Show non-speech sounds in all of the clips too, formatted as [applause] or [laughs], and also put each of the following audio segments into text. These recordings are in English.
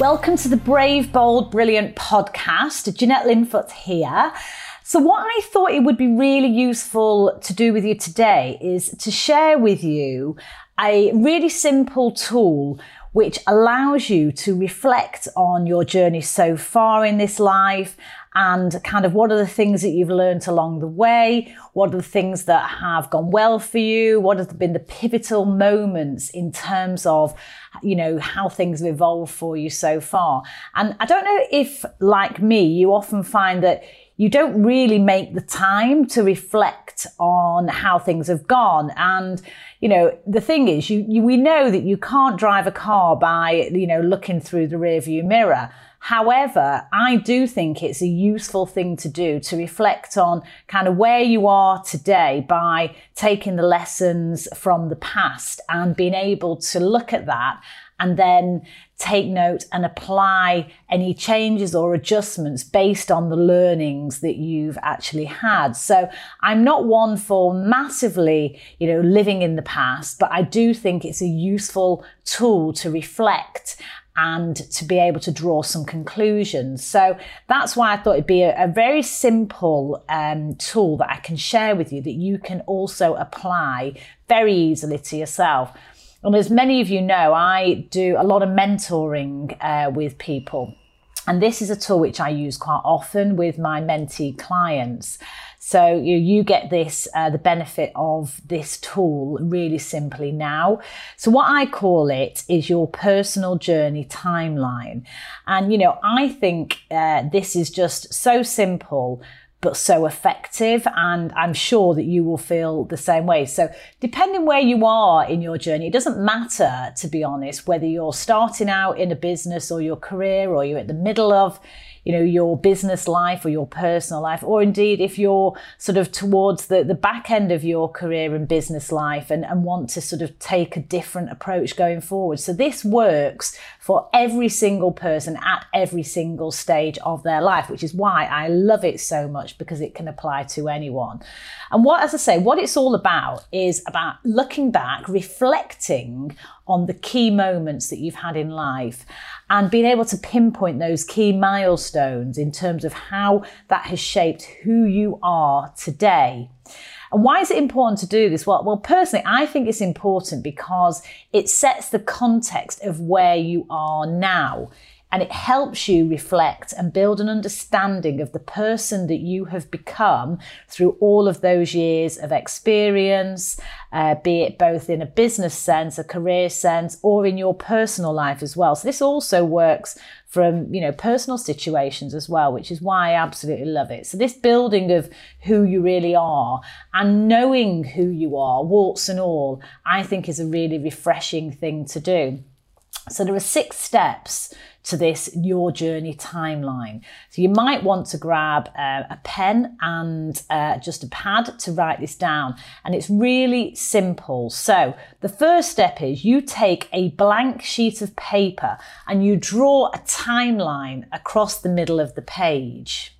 Welcome to the Brave, Bold, Brilliant podcast. Jeanette Linfoot here. So, what I thought it would be really useful to do with you today is to share with you a really simple tool which allows you to reflect on your journey so far in this life and kind of what are the things that you've learned along the way? What are the things that have gone well for you? What have been the pivotal moments in terms of, you know, how things have evolved for you so far? And I don't know if, like me, you often find that you don't really make the time to reflect on how things have gone. And, you know, the thing is, you, you, we know that you can't drive a car by, you know, looking through the rearview mirror. However, I do think it's a useful thing to do to reflect on kind of where you are today by taking the lessons from the past and being able to look at that and then take note and apply any changes or adjustments based on the learnings that you've actually had. So I'm not one for massively, you know, living in the past, but I do think it's a useful tool to reflect and to be able to draw some conclusions. So that's why I thought it'd be a, a very simple um, tool that I can share with you that you can also apply very easily to yourself. And as many of you know, I do a lot of mentoring uh, with people. And this is a tool which I use quite often with my mentee clients. So you, you get this, uh, the benefit of this tool really simply now. So what I call it is your personal journey timeline. And, you know, I think uh, this is just so simple but so effective. And I'm sure that you will feel the same way. So, depending where you are in your journey, it doesn't matter, to be honest, whether you're starting out in a business or your career or you're at the middle of you know, your business life or your personal life, or indeed if you're sort of towards the, the back end of your career and business life and, and want to sort of take a different approach going forward. So this works for every single person at every single stage of their life, which is why I love it so much because it can apply to anyone. And what, as I say, what it's all about is about looking back, reflecting on the key moments that you've had in life and being able to pinpoint those key milestones in terms of how that has shaped who you are today. And why is it important to do this? Well, well, personally, I think it's important because it sets the context of where you are now and it helps you reflect and build an understanding of the person that you have become through all of those years of experience, uh, be it both in a business sense, a career sense, or in your personal life as well. So this also works from you know personal situations as well which is why i absolutely love it so this building of who you really are and knowing who you are warts and all i think is a really refreshing thing to do so there are six steps to this Your Journey timeline. So you might want to grab uh, a pen and uh, just a pad to write this down. And it's really simple. So the first step is you take a blank sheet of paper and you draw a timeline across the middle of the page.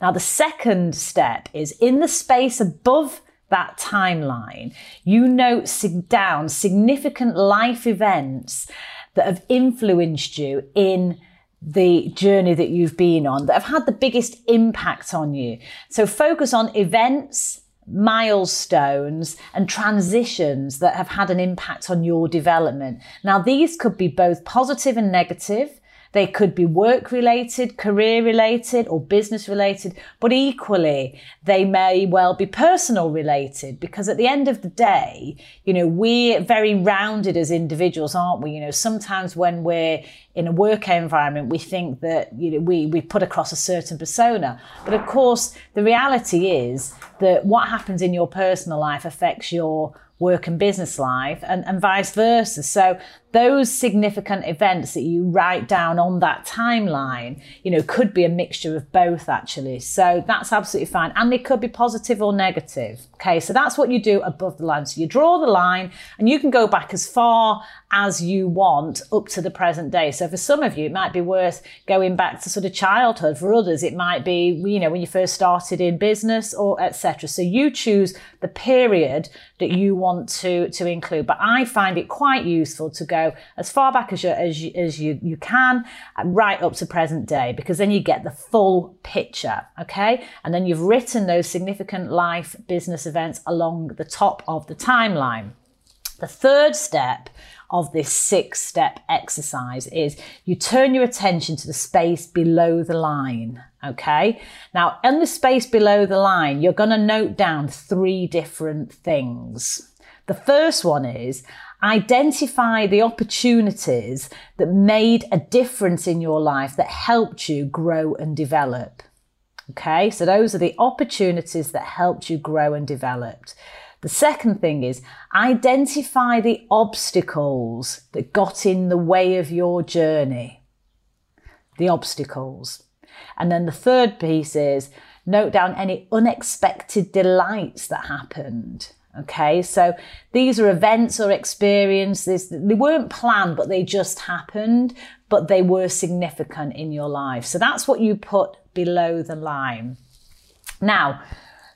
Now, the second step is in the space above that timeline, you note down significant life events that have influenced you in the journey that you've been on, that have had the biggest impact on you. So focus on events, milestones and transitions that have had an impact on your development. Now, these could be both positive and negative. They could be work related, career related, or business related, but equally, they may well be personal related because at the end of the day, you know, we're very rounded as individuals, aren't we? You know, sometimes when we're in a work environment, we think that, you know, we, we put across a certain persona. But of course, the reality is that what happens in your personal life affects your work and business life and, and vice versa. So those significant events that you write down on that timeline, you know, could be a mixture of both actually. So that's absolutely fine. And they could be positive or negative. Okay. So that's what you do above the line. So you draw the line and you can go back as far as you want up to the present day. So for some of you, it might be worth going back to sort of childhood. For others, it might be, you know, when you first started in business or etc. So you choose the period that you want to, to include. But I find it quite useful to go as far back as you, as you, as you, you can, right up to present day, because then you get the full picture. Okay. And then you've written those significant life business events along the top of the timeline. The third step of this six step exercise is you turn your attention to the space below the line. Okay. Now, in the space below the line, you're going to note down three different things. The first one is identify the opportunities that made a difference in your life that helped you grow and develop. Okay. So those are the opportunities that helped you grow and develop. The second thing is identify the obstacles that got in the way of your journey. The obstacles. And then the third piece is note down any unexpected delights that happened. Okay, so these are events or experiences. They weren't planned, but they just happened, but they were significant in your life. So that's what you put below the line. Now,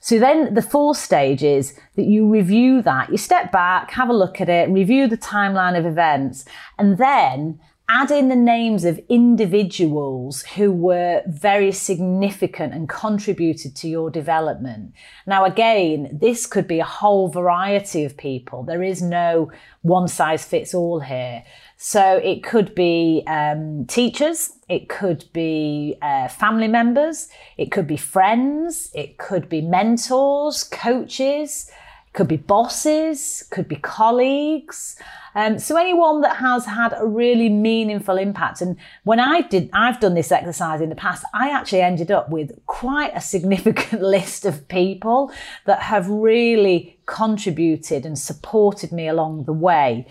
so then the fourth stage is that you review that. You step back, have a look at it, review the timeline of events, and then add in the names of individuals who were very significant and contributed to your development. Now, again, this could be a whole variety of people. There is no one size fits all here. So it could be um, teachers, it could be uh, family members, it could be friends, it could be mentors, coaches, could be bosses, could be colleagues. Um, so anyone that has had a really meaningful impact. And when I did, I've done this exercise in the past, I actually ended up with quite a significant [laughs] list of people that have really contributed and supported me along the way.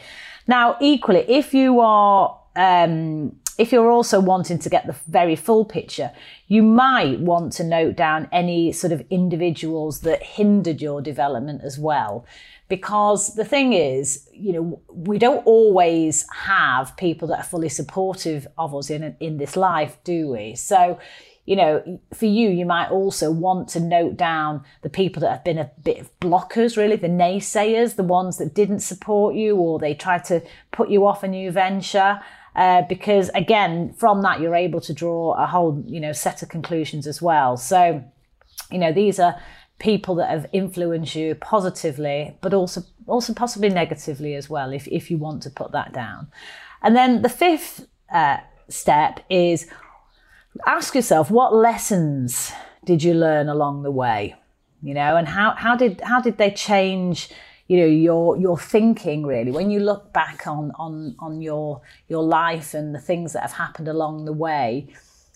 Now, equally, if you are um, if you're also wanting to get the very full picture, you might want to note down any sort of individuals that hindered your development as well. Because the thing is, you know, we don't always have people that are fully supportive of us in, in this life, do we? So, you know, for you, you might also want to note down the people that have been a bit of blockers, really, the naysayers, the ones that didn't support you or they tried to put you off a new venture. Uh, because again, from that, you're able to draw a whole, you know, set of conclusions as well. So, you know, these are people that have influenced you positively, but also, also possibly negatively as well, if, if you want to put that down. And then the fifth uh, step is ask yourself what lessons did you learn along the way you know and how, how did how did they change you know your your thinking really. When you look back on on on your your life and the things that have happened along the way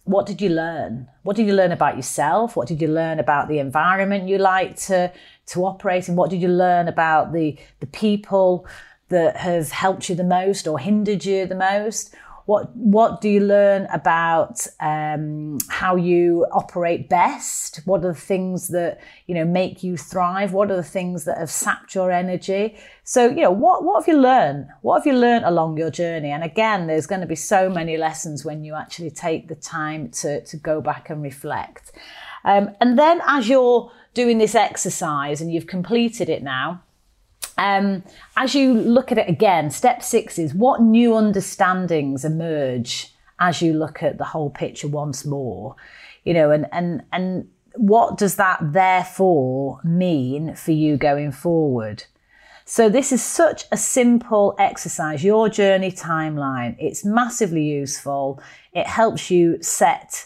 what did you learn? What did you learn about yourself? What did you learn about the environment you like to to operate in? What did you learn about the the people that have helped you the most or hindered you the most what what do you learn about um, how you operate best? What are the things that you know make you thrive? What are the things that have sapped your energy? So you know what what have you learned? What have you learned along your journey? And again, there's going to be so many lessons when you actually take the time to to go back and reflect. Um, and then as you're doing this exercise and you've completed it now um, as you look at it again, step six is what new understandings emerge as you look at the whole picture once more, you know, and, and, and what does that therefore mean for you going forward? So this is such a simple exercise, your journey timeline. It's massively useful. It helps you set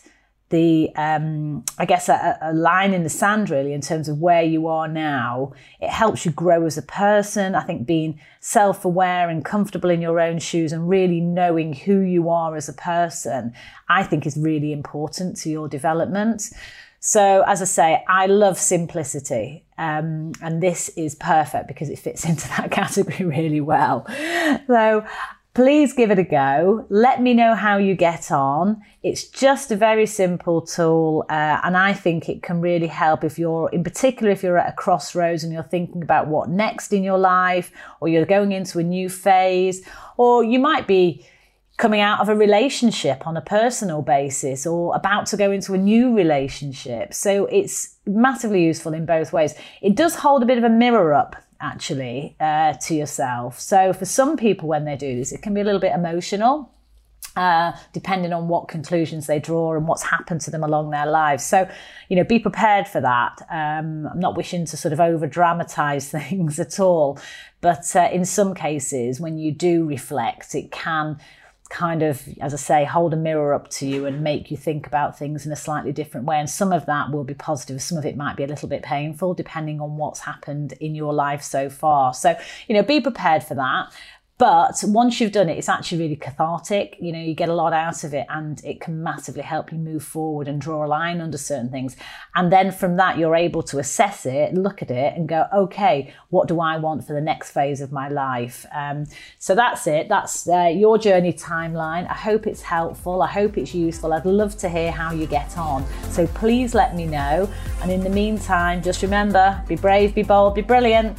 the um, I guess a, a, line in the sand really in terms of where you are now. It helps you grow as a person. I think being self-aware and comfortable in your own shoes and really knowing who you are as a person, I think is really important to your development. So, as I say, I love simplicity. Um, and this is perfect because it fits [laughs] into that category really well. So, please give it a go. Let me know how you get on. It's just a very simple tool, uh, and I think it can really help if you're, in particular, if you're at a crossroads and you're thinking about what next in your life, or you're going into a new phase, or you might be coming out of a relationship on a personal basis or about to go into a new relationship. So it's massively useful in both ways. It does hold a bit of a mirror up actually uh, to yourself. So for some people, when they do this, it can be a little bit emotional. Uh, depending on what conclusions they draw and what's happened to them along their lives. So, you know, be prepared for that. Um, I'm not wishing to sort of over dramatize [laughs] things at all, but uh, in some cases, when you do reflect, it can kind of, as I say, hold a mirror up to you and make you think about things in a slightly different way. And some of that will be positive, some of it might be a little bit painful, depending on what's happened in your life so far. So, you know, be prepared for that. But once you've done it, it's actually really cathartic. You know, you get a lot out of it and it can massively help you move forward and draw a line under certain things. And then from that, you're able to assess it, look at it, and go, okay, what do I want for the next phase of my life? Um, so that's it. That's uh, your journey timeline. I hope it's helpful. I hope it's useful. I'd love to hear how you get on. So please let me know. And in the meantime, just remember be brave, be bold, be brilliant.